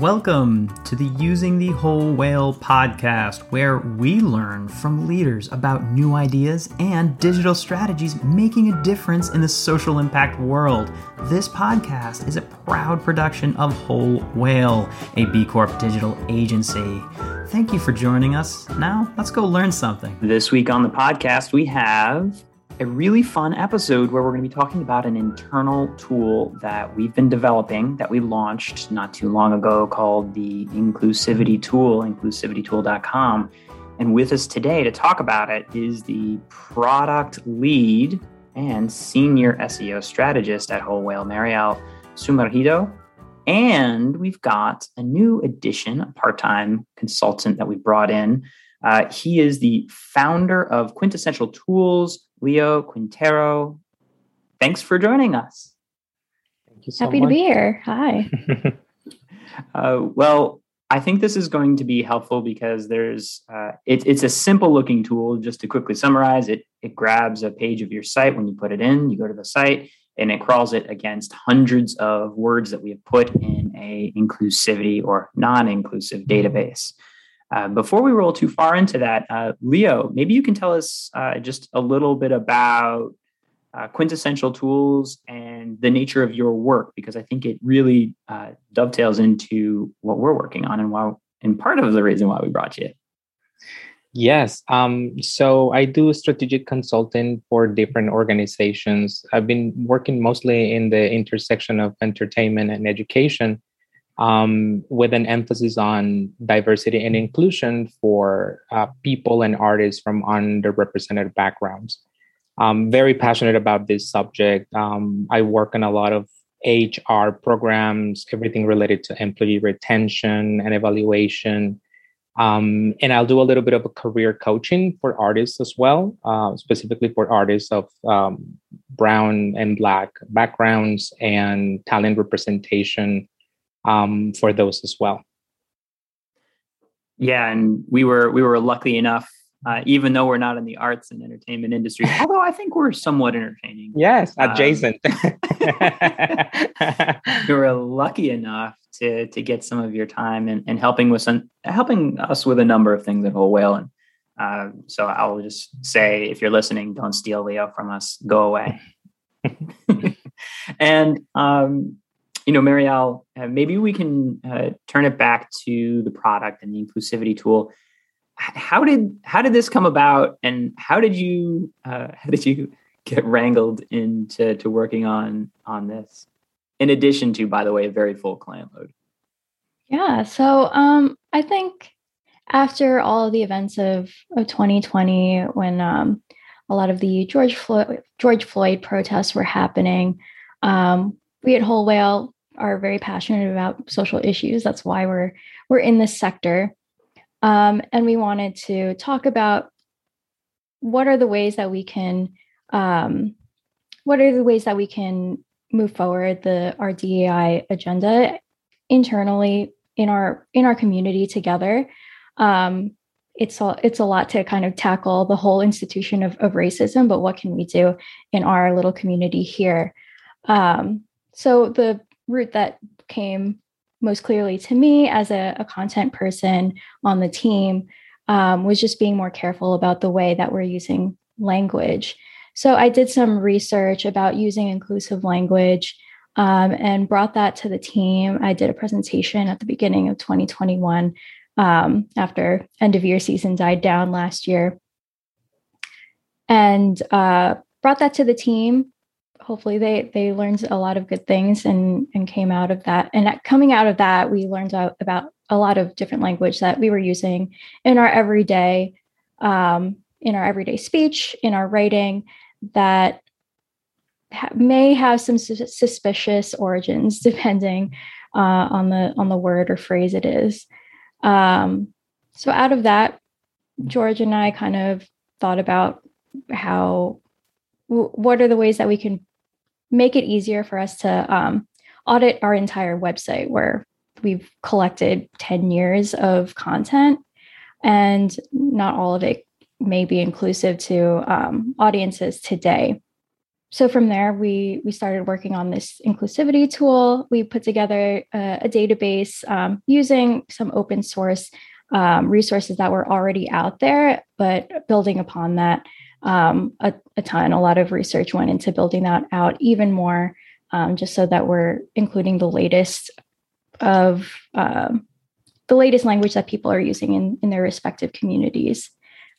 Welcome to the Using the Whole Whale podcast, where we learn from leaders about new ideas and digital strategies making a difference in the social impact world. This podcast is a proud production of Whole Whale, a B Corp digital agency. Thank you for joining us. Now, let's go learn something. This week on the podcast, we have a really fun episode where we're going to be talking about an internal tool that we've been developing that we launched not too long ago called the Inclusivity Tool, inclusivitytool.com. And with us today to talk about it is the product lead and senior SEO strategist at Whole Whale, Mariel Sumergido. And we've got a new addition, a part time consultant that we brought in. Uh, he is the founder of Quintessential Tools, Leo Quintero. Thanks for joining us. Thank you so much. Happy much. to be here. Hi. uh, well, I think this is going to be helpful because there's uh, it, it's a simple looking tool. Just to quickly summarize, it it grabs a page of your site when you put it in. You go to the site and it crawls it against hundreds of words that we have put in a inclusivity or non-inclusive database. Uh, before we roll too far into that, uh, Leo, maybe you can tell us uh, just a little bit about uh, quintessential tools and the nature of your work, because I think it really uh, dovetails into what we're working on and why, and part of the reason why we brought you. Yes. Um, so I do strategic consulting for different organizations. I've been working mostly in the intersection of entertainment and education um, with an emphasis on diversity and inclusion for uh, people and artists from underrepresented backgrounds. I'm very passionate about this subject. Um, I work on a lot of HR programs, everything related to employee retention and evaluation. Um, and I'll do a little bit of a career coaching for artists as well, uh, specifically for artists of um, brown and black backgrounds and talent representation um, for those as well. Yeah, and we were we were lucky enough, uh, even though we're not in the arts and entertainment industry, although I think we're somewhat entertaining. Yes, um, adjacent. Um, we were lucky enough to to get some of your time and, and helping with some helping us with a number of things at Whole Whale. And uh, so I'll just say, if you're listening, don't steal Leo from us. Go away. and um, you know, Marielle, uh, maybe we can uh, turn it back to the product and the inclusivity tool. How did how did this come about, and how did you uh, how did you get wrangled into to working on on this? In addition to, by the way, a very full client load. Yeah, so um, I think after all of the events of, of 2020, when um, a lot of the George Floyd George Floyd protests were happening, um, we at Whole Whale are very passionate about social issues. That's why we're we're in this sector, um, and we wanted to talk about what are the ways that we can um, what are the ways that we can move forward the our DEI agenda internally in our in our community together. Um, it's a, it's a lot to kind of tackle the whole institution of, of racism, but what can we do in our little community here? Um, so the route that came most clearly to me as a, a content person on the team um, was just being more careful about the way that we're using language. So I did some research about using inclusive language um, and brought that to the team. I did a presentation at the beginning of 2021 um, after end of year season died down last year. And uh, brought that to the team hopefully they they learned a lot of good things and and came out of that. And coming out of that we learned out about a lot of different language that we were using in our everyday um, in our everyday speech in our writing that ha- may have some su- suspicious origins depending uh, on the on the word or phrase it is. Um, so out of that george and i kind of thought about how what are the ways that we can make it easier for us to um, audit our entire website where we've collected 10 years of content and not all of it may be inclusive to um, audiences today so from there, we we started working on this inclusivity tool. We put together a, a database um, using some open source um, resources that were already out there, but building upon that um, a, a, ton. A lot of research went into building that out even more, um, just so that we're including the latest of um, the latest language that people are using in, in their respective communities.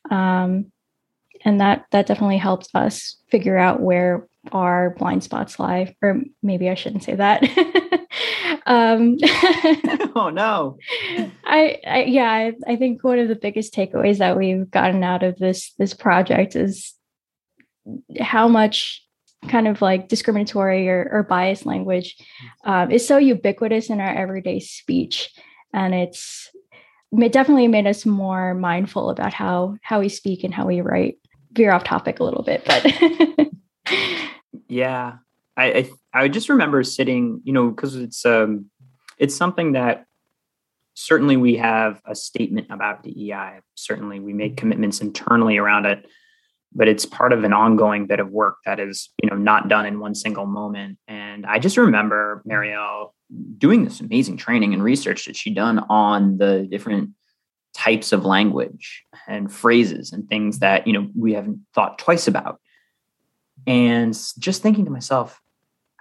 Um, and that that definitely helps us figure out where our blind spots lie or maybe i shouldn't say that um oh no. I, I yeah I, I think one of the biggest takeaways that we've gotten out of this this project is how much kind of like discriminatory or, or biased language um, is so ubiquitous in our everyday speech. And it's it definitely made us more mindful about how how we speak and how we write veer off topic a little bit, but yeah, I, I I just remember sitting, you know, because it's um it's something that certainly we have a statement about DEI. Certainly we make commitments internally around it, but it's part of an ongoing bit of work that is, you know, not done in one single moment. And I just remember Marielle doing this amazing training and research that she'd done on the different types of language and phrases and things that you know we haven't thought twice about and just thinking to myself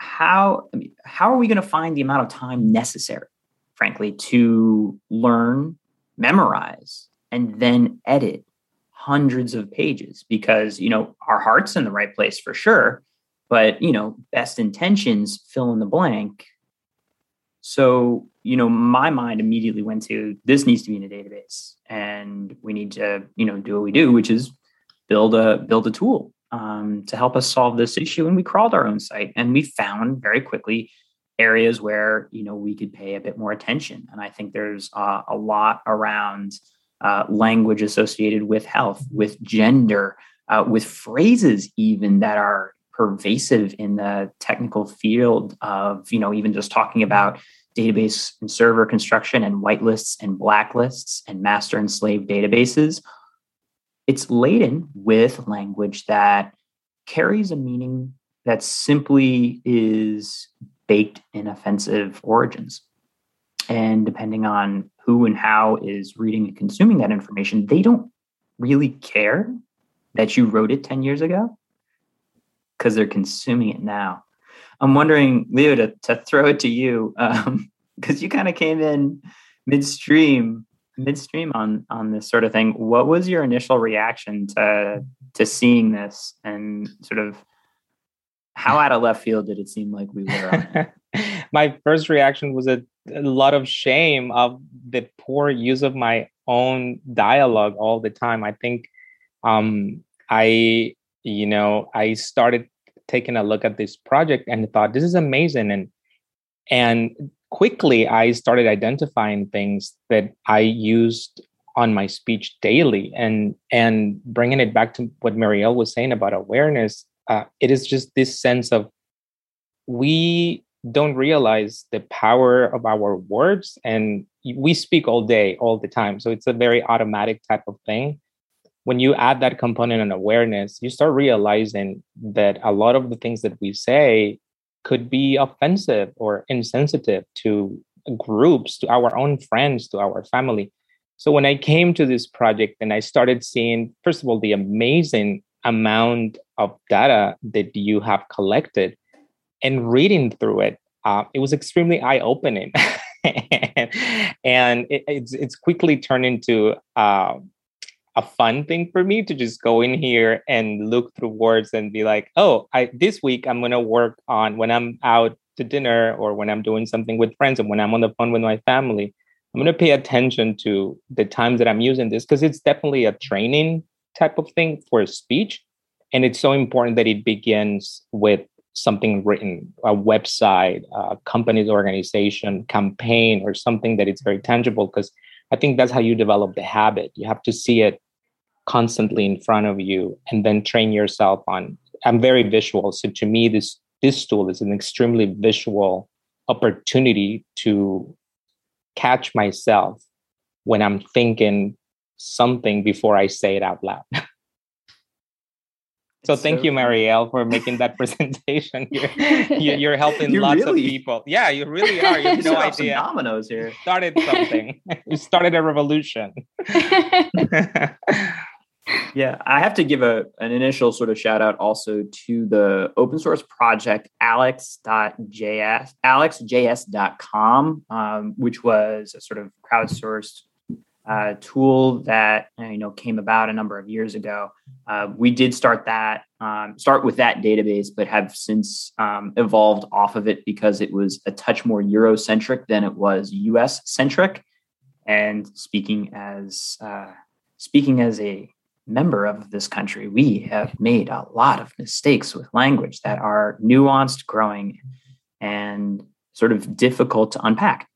how I mean, how are we going to find the amount of time necessary frankly to learn memorize and then edit hundreds of pages? Because you know our heart's in the right place for sure but you know best intentions fill in the blank. So, you know, my mind immediately went to this needs to be in a database and we need to, you know, do what we do, which is build a build a tool um, to help us solve this issue. And we crawled our own site and we found very quickly areas where, you know, we could pay a bit more attention. And I think there's uh, a lot around uh, language associated with health, with gender, uh, with phrases even that are pervasive in the technical field of you know even just talking about database and server construction and whitelists and blacklists and master and slave databases it's laden with language that carries a meaning that simply is baked in offensive origins and depending on who and how is reading and consuming that information they don't really care that you wrote it 10 years ago because they're consuming it now. I'm wondering, Leo, to, to throw it to you, because um, you kind of came in midstream, midstream on on this sort of thing. What was your initial reaction to to seeing this, and sort of how out of left field did it seem like we were? my first reaction was a, a lot of shame of the poor use of my own dialogue all the time. I think um, I you know, I started taking a look at this project and thought this is amazing and and quickly I started identifying things that I used on my speech daily and and bringing it back to what Marielle was saying about awareness uh, it is just this sense of we don't realize the power of our words and we speak all day all the time. So it's a very automatic type of thing. When you add that component and awareness, you start realizing that a lot of the things that we say could be offensive or insensitive to groups, to our own friends, to our family. So when I came to this project and I started seeing, first of all, the amazing amount of data that you have collected and reading through it, uh, it was extremely eye opening. and it, it's, it's quickly turned into uh, a fun thing for me to just go in here and look through words and be like, oh, I this week I'm gonna work on when I'm out to dinner or when I'm doing something with friends and when I'm on the phone with my family. I'm gonna pay attention to the times that I'm using this because it's definitely a training type of thing for speech. And it's so important that it begins with something written, a website, a company's organization, campaign, or something that it's very tangible because I think that's how you develop the habit. You have to see it constantly in front of you and then train yourself on i'm very visual so to me this this tool is an extremely visual opportunity to catch myself when i'm thinking something before i say it out loud So thank so you, Marielle, for making that presentation. You're, you're helping you lots really, of people. Yeah, you really are. You have no idea. dominoes here. Started something. you started a revolution. yeah, I have to give a an initial sort of shout out also to the open source project alex.js, alexjs.com, um, which was a sort of crowdsourced uh, tool that you know came about a number of years ago. Uh, we did start that um, start with that database, but have since um, evolved off of it because it was a touch more Eurocentric than it was US centric. And speaking as uh, speaking as a member of this country, we have made a lot of mistakes with language that are nuanced, growing, and sort of difficult to unpack.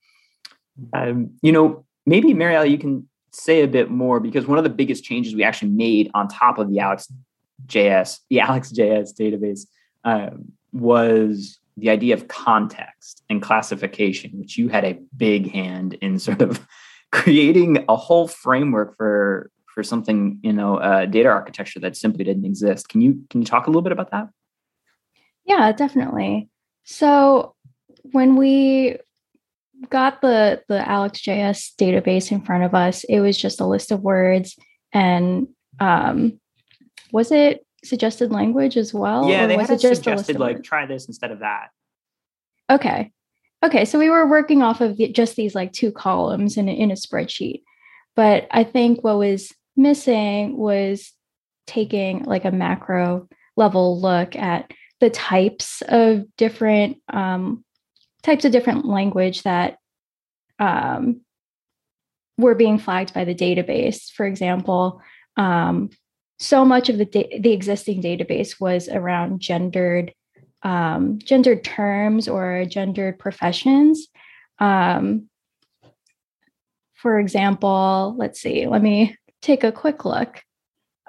Um, you know, maybe Marielle, you can say a bit more because one of the biggest changes we actually made on top of the AlexJS, the AlexJS database, uh, was the idea of context and classification, which you had a big hand in sort of creating a whole framework for for something, you know, uh, data architecture that simply didn't exist. Can you can you talk a little bit about that? Yeah, definitely. So when we got the the AlexJS database in front of us, it was just a list of words and um, was it suggested language as well? Yeah, they was had it just suggested like try this instead of that. Okay. Okay, so we were working off of the, just these like two columns in a, in a spreadsheet. But I think what was missing was taking like a macro level look at the types of different um, types of different language that um, were being flagged by the database. For example, um, so much of the da- the existing database was around gendered um, gendered terms or gendered professions. Um, for example, let's see. Let me take a quick look.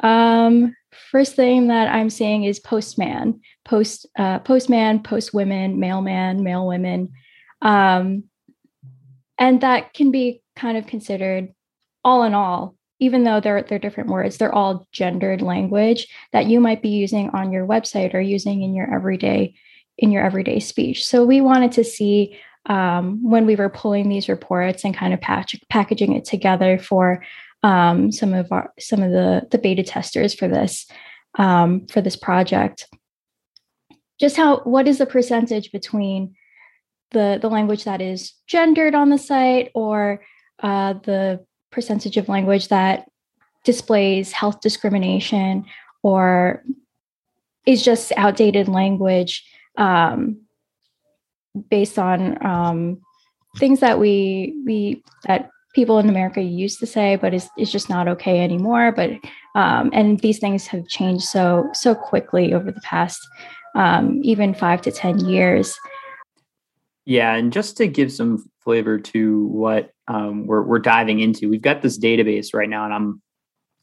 Um, first thing that I'm seeing is postman, post uh, postman, post women, mailman, mail women, um, and that can be kind of considered all in all. Even though they're they're different words, they're all gendered language that you might be using on your website or using in your everyday in your everyday speech. So we wanted to see um, when we were pulling these reports and kind of patch, packaging it together for um, some of our some of the the beta testers for this um, for this project. Just how what is the percentage between the the language that is gendered on the site or uh, the percentage of language that displays health discrimination or is just outdated language um, based on um, things that we we that people in America used to say, but it's, is just not okay anymore. But um, and these things have changed so so quickly over the past um, even five to ten years. Yeah, and just to give some flavor to what um, we're we're diving into, we've got this database right now, and I'm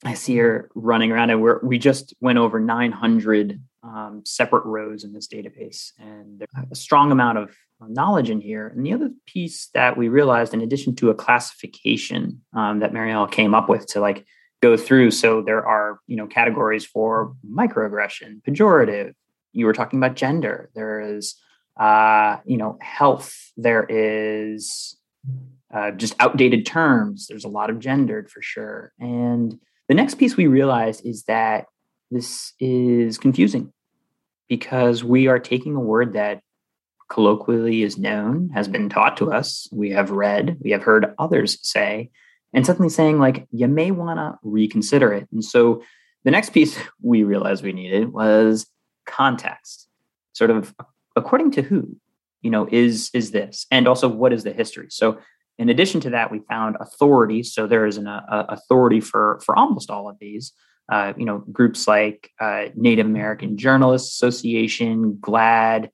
I see her running around, and we're we just went over 900 um, separate rows in this database, and a strong amount of knowledge in here. And the other piece that we realized, in addition to a classification um, that Marielle came up with to like go through, so there are you know categories for microaggression, pejorative. You were talking about gender. There is uh, you know health. There is uh, just outdated terms. There's a lot of gendered for sure. And the next piece we realized is that this is confusing because we are taking a word that colloquially is known, has been taught to us, we have read, we have heard others say, and suddenly saying, like, you may want to reconsider it. And so the next piece we realized we needed was context. Sort of according to who, you know, is is this? And also what is the history? So in addition to that, we found authority. So there is an uh, authority for for almost all of these. Uh, you know, groups like uh, Native American Journalists Association, GLAAD,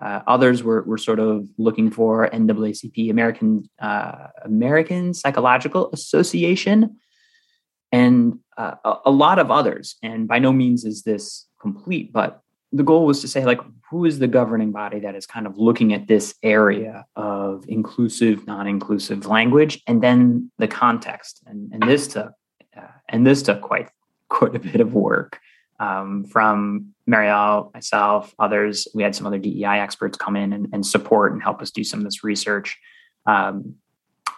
uh, others were, were sort of looking for NAACP, American uh, American Psychological Association, and uh, a, lot of others. And by no means is this complete, but the goal was to say, like, who is the governing body that is kind of looking at this area of inclusive, non-inclusive language, and then the context. And, and this took uh, and this took quite quite a bit of work. Um, from Marielle, myself, others. We had some other DEI experts come in and, and support and help us do some of this research. Um,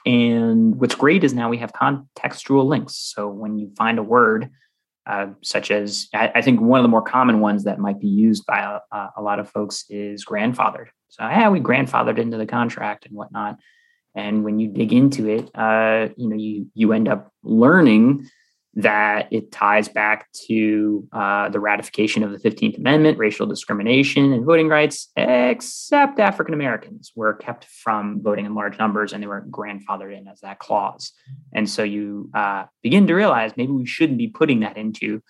and what's great is now we have contextual links. So when you find a word, uh, such as I, I, think one of the more common ones that might be used by a, a lot of folks is grandfathered. So yeah, we grandfathered into the contract and whatnot. And when you dig into it, uh, you know, you you end up learning that it ties back to uh, the ratification of the 15th Amendment, racial discrimination and voting rights, except African Americans were kept from voting in large numbers and they were grandfathered in as that clause. And so you uh, begin to realize maybe we shouldn't be putting that into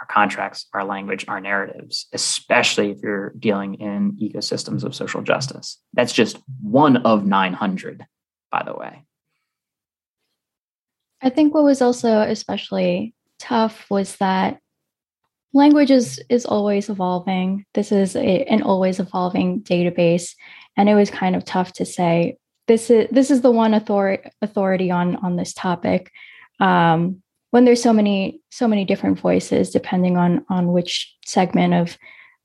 our contracts, our language, our narratives, especially if you're dealing in ecosystems of social justice. That's just one of 900, by the way. I think what was also especially tough was that language is, is always evolving. This is a, an always evolving database. And it was kind of tough to say, this is this is the one authority authority on on this topic. Um, when there's so many so many different voices depending on on which segment of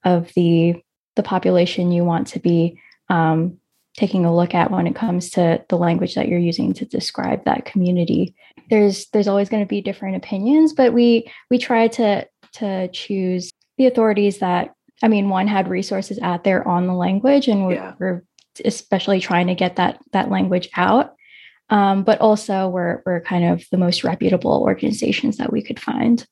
of the the population you want to be um, taking a look at when it comes to the language that you're using to describe that community. There's there's always going to be different opinions but we we try to to choose the authorities that i mean one had resources out there on the language and we're, yeah. we're especially trying to get that that language out. Um, but also we're we're kind of the most reputable organizations that we could find.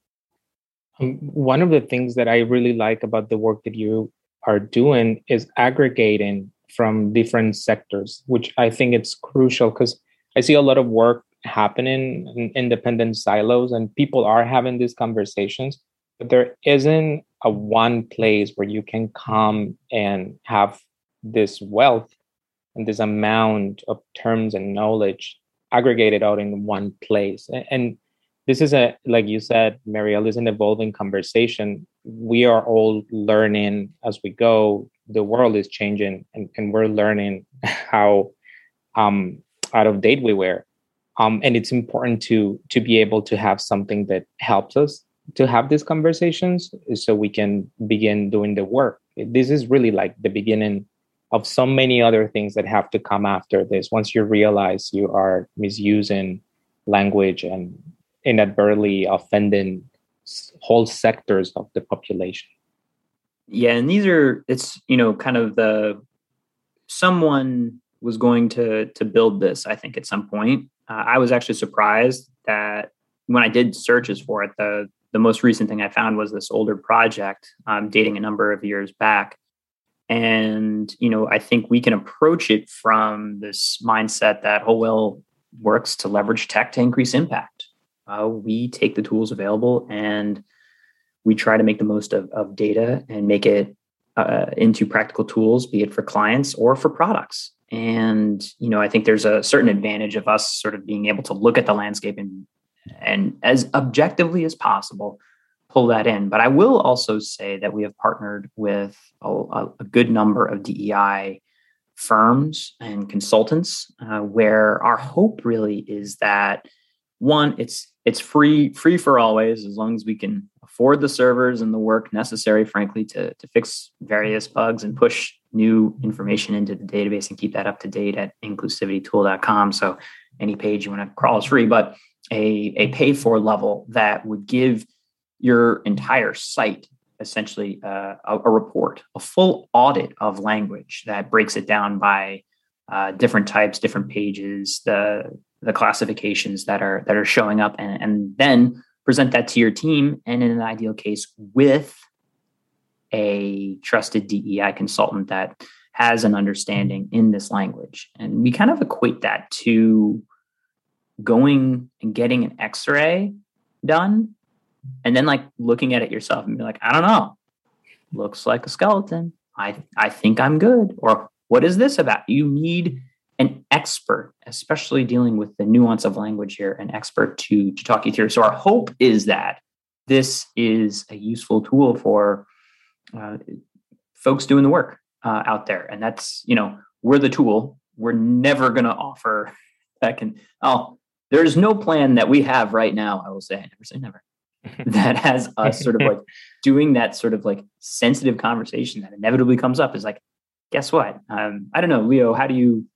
Um, one of the things that i really like about the work that you are doing is aggregating from different sectors, which I think it's crucial because I see a lot of work happening in independent silos and people are having these conversations, but there isn't a one place where you can come and have this wealth and this amount of terms and knowledge aggregated out in one place. And this is a, like you said, Marielle, is an evolving conversation. We are all learning as we go the world is changing and, and we're learning how um, out of date we were. Um, and it's important to to be able to have something that helps us to have these conversations so we can begin doing the work. This is really like the beginning of so many other things that have to come after this. Once you realize you are misusing language and inadvertently offending whole sectors of the population. Yeah, and these are it's you know kind of the someone was going to to build this. I think at some point, uh, I was actually surprised that when I did searches for it, the the most recent thing I found was this older project um, dating a number of years back. And you know, I think we can approach it from this mindset that Whole Whale works to leverage tech to increase impact. Uh, we take the tools available and we try to make the most of, of data and make it uh, into practical tools, be it for clients or for products. And you know, I think there's a certain advantage of us sort of being able to look at the landscape and and as objectively as possible pull that in. But I will also say that we have partnered with a, a good number of DEI firms and consultants, uh, where our hope really is that one, it's it's free free for always as long as we can afford the servers and the work necessary, frankly, to, to fix various bugs and push new information into the database and keep that up to date at inclusivitytool.com. So any page you want to crawl is free, but a, a pay for level that would give your entire site essentially uh, a, a, report, a full audit of language that breaks it down by uh, different types, different pages, the the classifications that are that are showing up, and, and then present that to your team and in an ideal case with a trusted DEI consultant that has an understanding in this language. And we kind of equate that to going and getting an x-ray done and then like looking at it yourself and be like, I don't know. Looks like a skeleton. I I think I'm good. Or what is this about? You need an expert, especially dealing with the nuance of language here, an expert to, to talk you through. So, our hope is that this is a useful tool for uh, folks doing the work uh, out there. And that's, you know, we're the tool. We're never going to offer that can, oh, there's no plan that we have right now. I will say, I never say never. that has us sort of like doing that sort of like sensitive conversation that inevitably comes up is like, guess what? Um, I don't know, Leo, how do you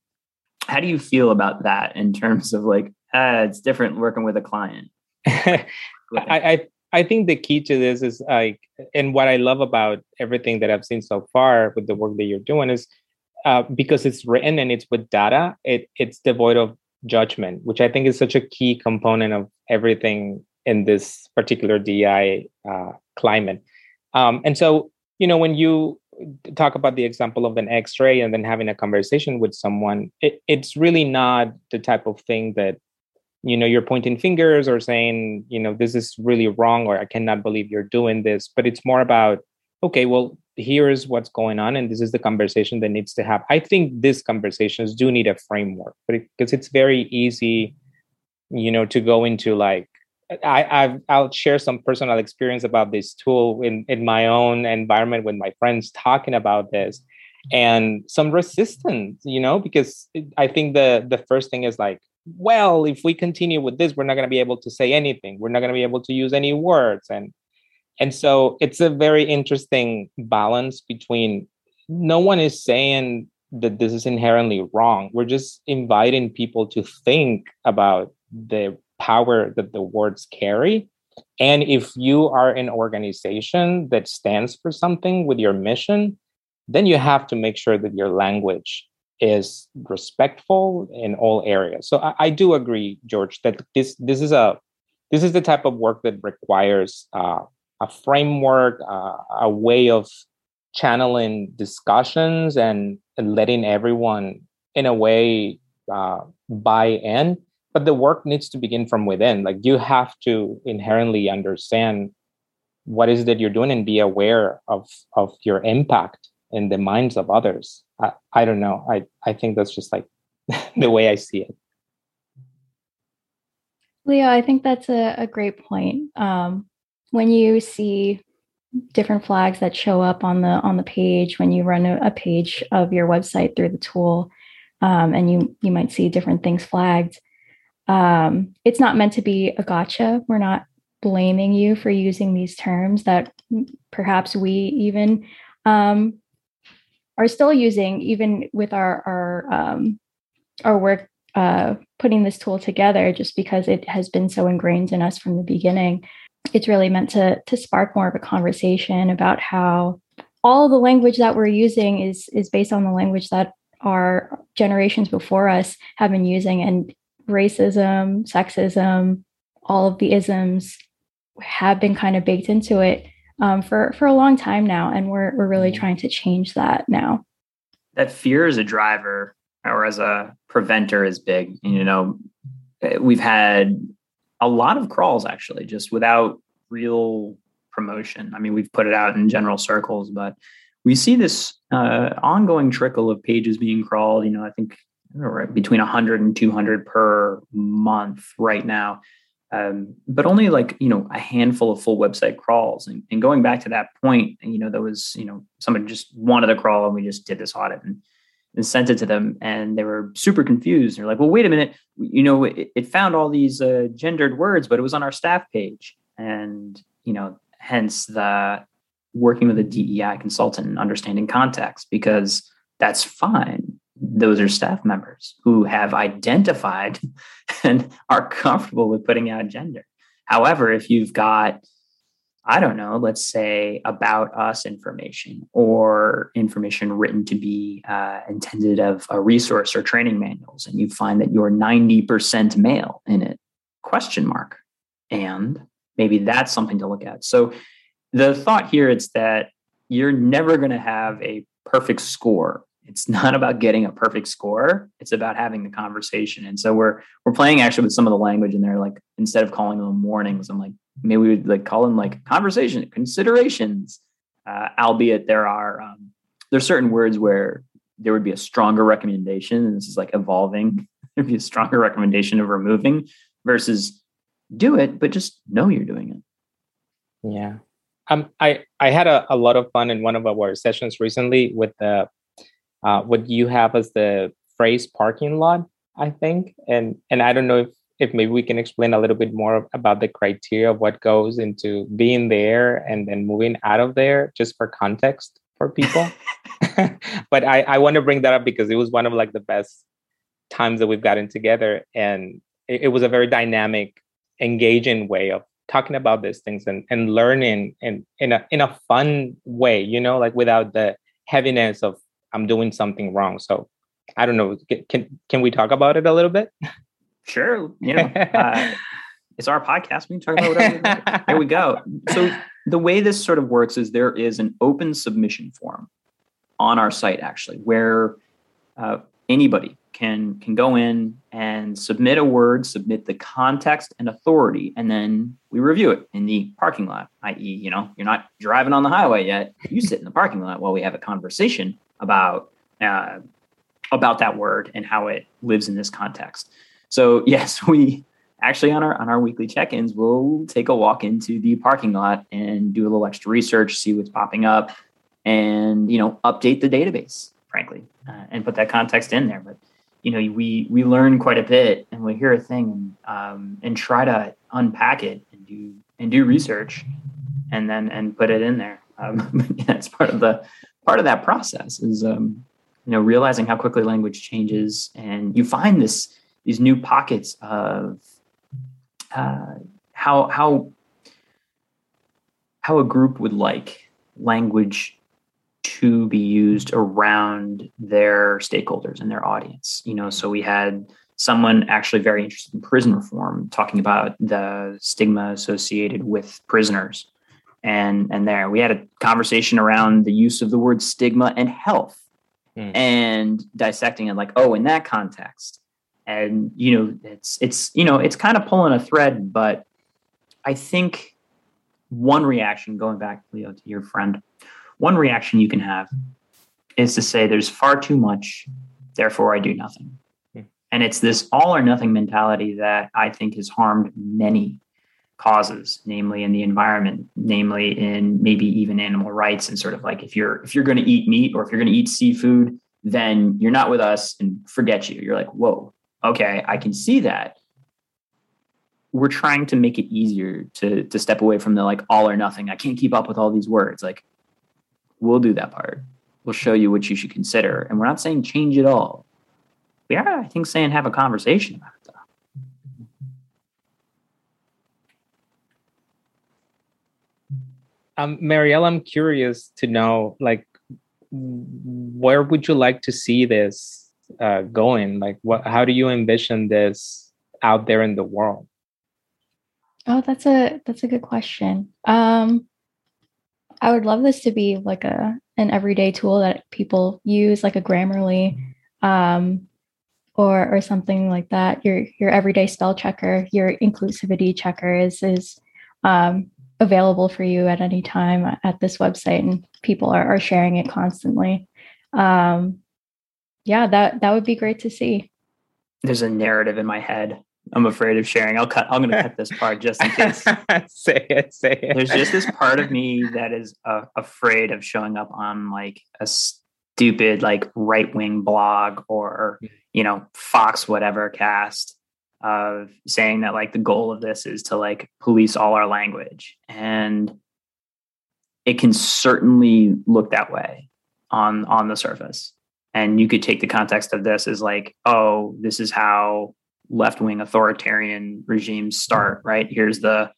how do you feel about that in terms of like uh, it's different working with a client? I, I I think the key to this is like, and what I love about everything that I've seen so far with the work that you're doing is uh, because it's written and it's with data, it it's devoid of judgment, which I think is such a key component of everything in this particular DI uh, climate. Um, and so, you know, when you talk about the example of an X-ray and then having a conversation with someone, it, it's really not the type of thing that you know you're pointing fingers or saying you know this is really wrong or i cannot believe you're doing this but it's more about okay well here's what's going on and this is the conversation that needs to happen i think these conversations do need a framework because it's very easy you know to go into like I, I've, I'll share some personal experience about this tool in, in my own environment with my friends talking about this and some resistance, you know, because I think the the first thing is like, well, if we continue with this, we're not going to be able to say anything. We're not going to be able to use any words. And and so it's a very interesting balance between no one is saying that this is inherently wrong. We're just inviting people to think about the power that the words carry. And if you are an organization that stands for something with your mission, then you have to make sure that your language is respectful in all areas. So I, I do agree, George, that this this is a this is the type of work that requires uh, a framework, uh, a way of channeling discussions and, letting everyone, in a way, uh, buy in. But the work needs to begin from within. Like you have to inherently understand what is that you're doing and be aware of of your impact in the minds of others. I, I don't know. I, I think that's just like the way I see it. Leo, I think that's a, a great point. Um, when you see different flags that show up on the on the page when you run a, a page of your website through the tool, um, and you you might see different things flagged. Um, it's not meant to be a gotcha. We're not blaming you for using these terms that perhaps we even um, are still using even with our our um, our work uh, putting this tool together just because it has been so ingrained in us from the beginning it's really meant to to spark more of a conversation about how all the language that we're using is is based on the language that our generations before us have been using and racism sexism all of the isms have been kind of baked into it um, for for a long time now, and we're we're really mm-hmm. trying to change that now. That fear as a driver or as a preventer is big. You know, eh, we've had a lot of crawls actually, just without real promotion. I mean, we've put it out in general circles, but we see this uh, ongoing trickle of pages being crawled. You know, I think between 100 and 200 per month right now. Um, but only like you know a handful of full website crawls. And, and, going back to that point you know there was you know somebody just wanted a crawl and we just did this audit and, and sent it to them and they were super confused. They're like well wait a minute. You know it, it found all these uh, gendered words but it was on our staff page. And you know hence the working with a dei consultant and understanding context because that's fine those are staff members who have identified and are comfortable with putting out gender. However, if you've got, I don't know, let's say about us information or information written to be uh, intended of a resource or training manuals, and you find that you're 90% male in it, question mark. And maybe that's something to look at. So the thought here is that you're never going to have a perfect score it's not about getting a perfect score it's about having the conversation. And so we're we're playing actually with some of the language in there like instead of calling them warnings i'm like maybe we would like call them like conversation considerations uh, albeit there are um, there's certain words where there would be a stronger recommendation and this is like evolving there'd be a stronger recommendation of removing versus do it but just know you're doing it. Yeah. Um, I, I had a, a lot of fun in one of our sessions recently with the uh, what you have as the phrase parking lot, I think. And and I don't know if if maybe we can explain a little bit more about the criteria of what goes into being there and then moving out of there, just for context for people. but I, I want to bring that up because it was one of like the best times that we've gotten together, and it, it was a very dynamic, engaging way of talking about these things and, and learning in in a in a fun way, you know, like without the heaviness of I'm doing something wrong. So I don't know. Can can we talk about it a little bit? Sure. You know, uh, it's our podcast. We can talk about whatever. there we go. So the way this sort of works is there is an open submission form on our site actually, where uh, anybody can can go in and submit a word, submit the context and authority, and then we review it in the parking lot. I.e., you know, you're not driving on the highway yet. You sit in the parking lot while we have a conversation about uh, about that word and how it lives in this context. So yes, we actually on our on our weekly check-ins, we'll take a walk into the parking lot and do a little extra research, see what's popping up, and you know update the database, frankly, uh, and put that context in there. But you know we we learn quite a bit, and we hear a thing um, and try to unpack it and do and do research, and then and put it in there. Um, that's part of the part of that process is um, you know realizing how quickly language changes, and you find this these new pockets of uh, how how how a group would like language to be used around their stakeholders and their audience. You know, so we had someone actually very interested in prison reform talking about the stigma associated with prisoners. And and there we had a conversation around the use of the word stigma and health mm. and dissecting it like, oh, in that context, and you know it's it's you know it's kind of pulling a thread but i think one reaction going back leo to your friend one reaction you can have is to say there's far too much therefore i do nothing hmm. and it's this all or nothing mentality that i think has harmed many causes namely in the environment namely in maybe even animal rights and sort of like if you're if you're going to eat meat or if you're going to eat seafood then you're not with us and forget you you're like whoa okay, I can see that. We're trying to make it easier to to step away from the like all or nothing. I can't keep up with all these words. Like, we'll do that part. We'll show you what you should consider. And we're not saying change it all. We are, I think, saying have a conversation about it though. Um, Marielle, I'm curious to know, like, where would you like to see this uh, going? Like, what? How do you envision this out there in the world? Oh, that's a that's a good question. Um, I would love this to be like a an everyday tool that people use, like a Grammarly, um, or or something like that. Your your everyday spell checker, your inclusivity checker is is um, available for you at any time at this website, and people are, are sharing it constantly. Um, yeah, that that would be great to see. There's a narrative in my head. I'm afraid of sharing. I'll cut. I'm going to cut this part just in case. say it. Say it. There's just this part of me that is uh, afraid of showing up on like a stupid like right wing blog or you know Fox whatever cast of saying that like the goal of this is to like police all our language. And it can certainly look that way on on the surface. And you could take the context of this as like oh this is how left-wing authoritarian regimes start right? Here's the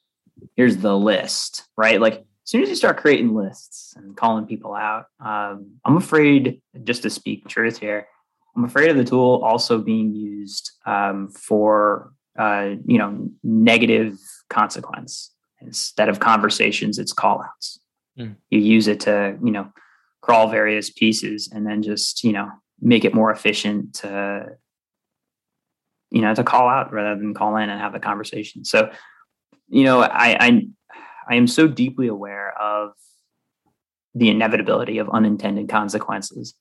here's the list right? Like as soon as you start creating lists and calling people out um, i'm afraid just to speak truth here i'm afraid of the tool also being used um, for uh, you know negative consequence. Instead of conversations it's call outs mm. you use it to you know crawl various pieces and then just you know make it more efficient to you know to call out rather than call in and have a conversation. So you know i i, I am so deeply aware of the inevitability of unintended consequences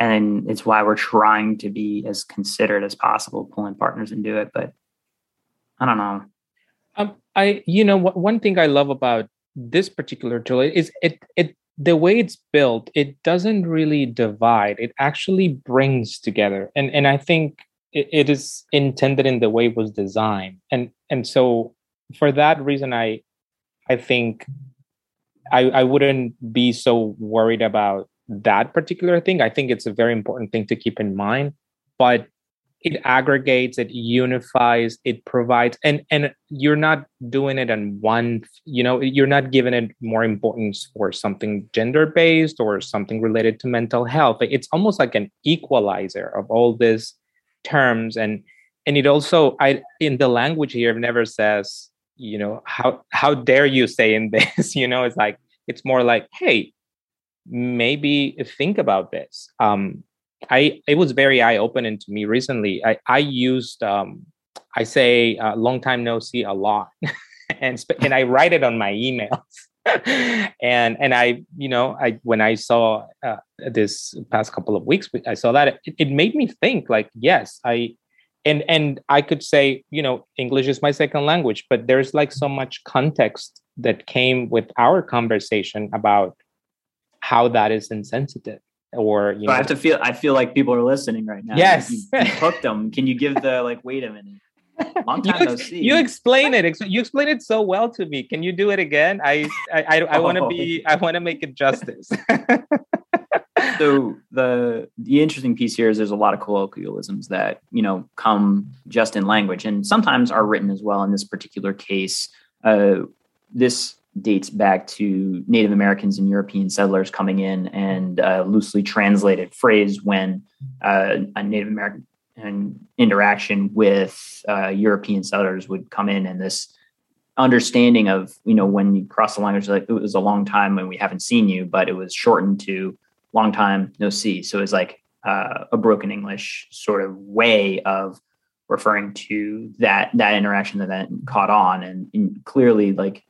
and it's why we're trying to be as considerate as possible pulling partners and do it but i don't know um, i you know one thing i love about this particular tool is it it the way it's built, it doesn't really divide. It actually brings together. And and I think it, it is intended in the way it was designed and and so for that reason i i think i i wouldn't be so worried about that particular thing i think it's a very important thing to keep in mind but it aggregates it unifies it provides and and you're not doing it in one you know you're not giving it more importance for something gender based or something related to mental health. It's almost like an equalizer of all these terms and and it also i in the language here never says you know how how dare you say in this you know it's like it's more like hey maybe think about this um I it was very eye opening to me recently. I I used um, I say uh, long time no see a lot, and sp- and I write it on my emails. and and I you know I when I saw uh, this past couple of weeks I saw that it, it made me think like yes I and and I could say you know English is my second language but there's like so much context that came with our conversation about how that is insensitive or you so know, I have to feel I feel like people are listening right now. Yes, you, you hooked them. Can you give the like? Wait a minute. Long time you, no see. You explain it. You explain it so well to me. Can you do it again? I I I, I want to be. I want to make it justice. so the the interesting piece here is there's a lot of colloquialisms that you know come just in language and sometimes are written as well. In this particular case, uh, this dates back to Native Americans and European settlers coming in and uh, loosely translated phrase when uh, a Native American interaction with uh, European settlers would come in. And this understanding of you know when you cross the language like it was a long time when we haven't seen you but it was shortened to long time no see. So it's like uh, a broken english sort of way of referring to that that interaction that then caught on. And, and clearly like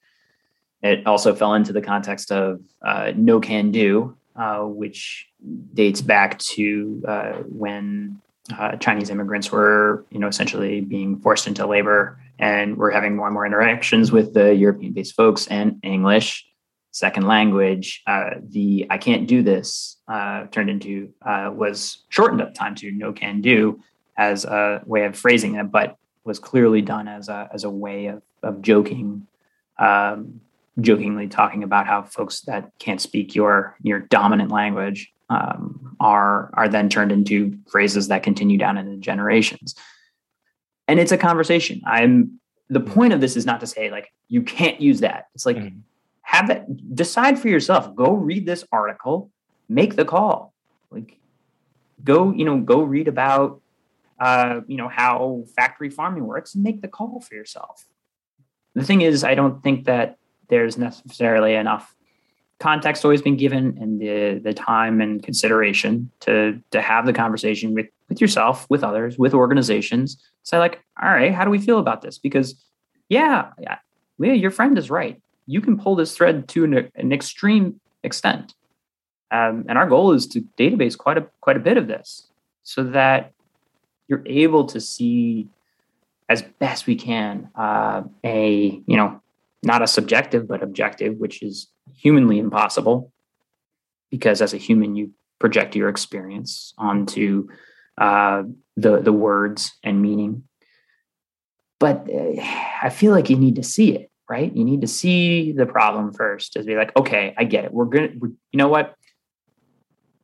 it also fell into the context of uh, no can do, uh, which dates back to uh, when uh, Chinese immigrants were, you know, essentially being forced into labor, and we're having more and more interactions with the European-based folks and English, second language. Uh, the "I can't do this" uh, turned into was shortened up time to "no can do" as a way of phrasing it, but was clearly done as a as a way of of joking um, jokingly talking about how folks that can't speak your your dominant language um, are are then turned into phrases that continue down into generations. And it's a conversation. I'm the point of this is not to say like you can't use that. It's like mm-hmm. have it decide for yourself. Go read this article. Make the call. Like go you know go read about uh, you know how factory farming works and make the call for yourself. The thing is i don't think that there's necessarily enough context always been given and the the time and consideration to to have the conversation with with yourself with others with organizations. Say like all right how do we feel about this? Because yeah yeah, yeah your friend is right. You can pull this thread to an, an extreme extent. Um, and our goal is to database quite a quite a bit of this so that you're able to see as best we can uh, a you know not a subjective but objective, which is humanly impossible because as a human you project your experience onto uh, the the words and meaning. But uh, I feel like you need to see it, right? You need to see the problem first, to be like, okay, I get it. We're gonna, we're, you know what?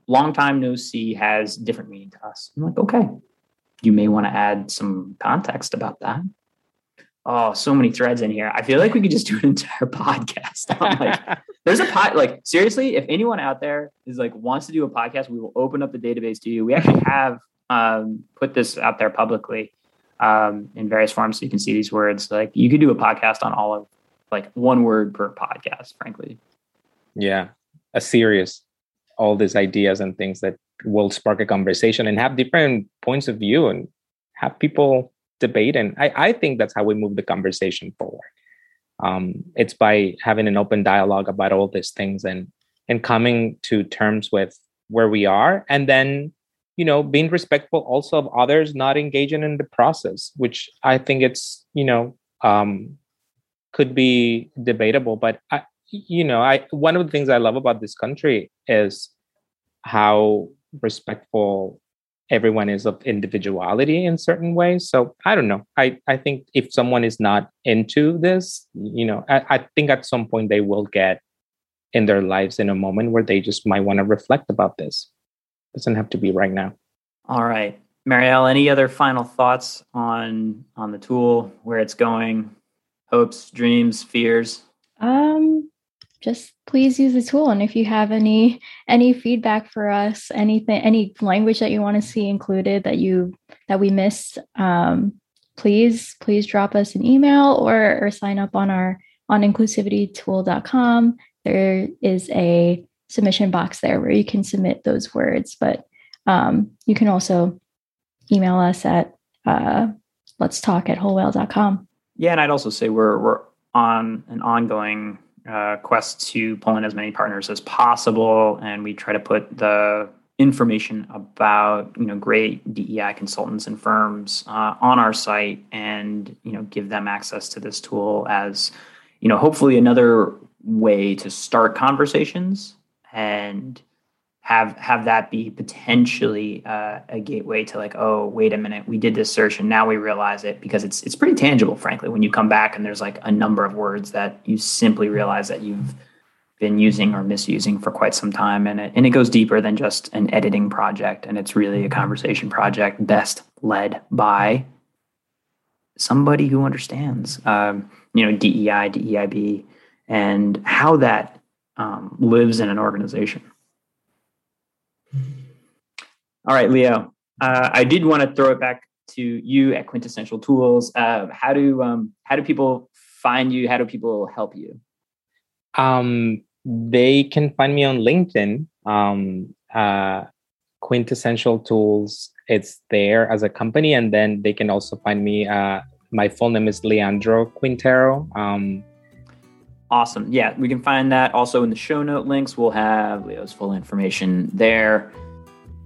Long time no see has different meaning to us. I'm like, okay, you may want to add some context about that oh, so many threads in here. I feel like we could just do an entire podcast. like, there's a pod, like seriously, if anyone out there is like wants to do a podcast, we will open up the database to you. We actually have um, put this out there publicly um, in various forms so you can see these words. Like you could do a podcast on all of like one word per podcast, frankly. Yeah, a series, all these ideas and things that will spark a conversation and have different points of view and have people debate and I, I think that's how we move the conversation forward. Um, it's by having an open dialogue about all these things and and coming to terms with where we are and then you know being respectful also of others not engaging in the process which i think it's you know um, could be debatable. But I, you know i one of the things i love about this country is how respectful everyone is of individuality in certain ways. So I don't know. I, I think if someone is not into this, you know, I, I think at some point they will get in their lives in a moment where they just might want to reflect about this. Doesn't have to be right now. All right. Marielle, any other final thoughts on on the tool, where it's going, hopes, dreams, fears? Um, just please use the tool, and if you have any any feedback for us, anything, any language that you want to see included that you that we missed, um, please please drop us an email or or sign up on our on inclusivitytool.com. There is a submission box there where you can submit those words, but um, you can also email us at uh, let's talk at wholewhale.com. Yeah, and I'd also say we're we're on an ongoing uh, quest to pull in as many partners as possible, and we try to put the information about you know great DEI consultants and firms uh, on our site, and you know give them access to this tool as you know hopefully another way to start conversations and have have that be potentially uh, a gateway to like oh wait a minute we did this search and now we realize it because it's it's pretty tangible frankly when you come back and there's like a number of words that you simply realize that you've been using or misusing for quite some time and it and it goes deeper than just an editing project and it's really a conversation project best led by somebody who understands um, you know DEI DEIB and how that um, lives in an organization all right, Leo. Uh, I did want to throw it back to you at Quintessential Tools. Uh, how do um, how do people find you? How do people help you? Um, they can find me on LinkedIn. Um, uh, Quintessential Tools. It's there as a company, and then they can also find me. Uh, my full name is Leandro Quintero. Um, awesome. Yeah, we can find that also in the show note links. We'll have Leo's full information there.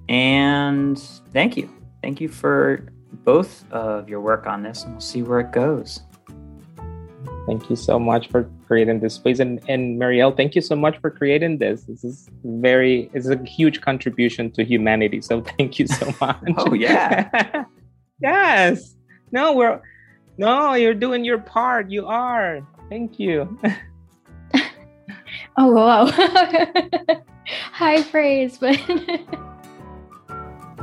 And thank you. Thank you for both of your work on this, and we'll see where it goes. Thank you so much for creating this space. And, and Marielle, thank you so much for creating this. This is very, it's a huge contribution to humanity. So thank you so much. oh, yeah. yes. No, we're, no, you're doing your part. You are. Thank you. oh, wow. High praise, but.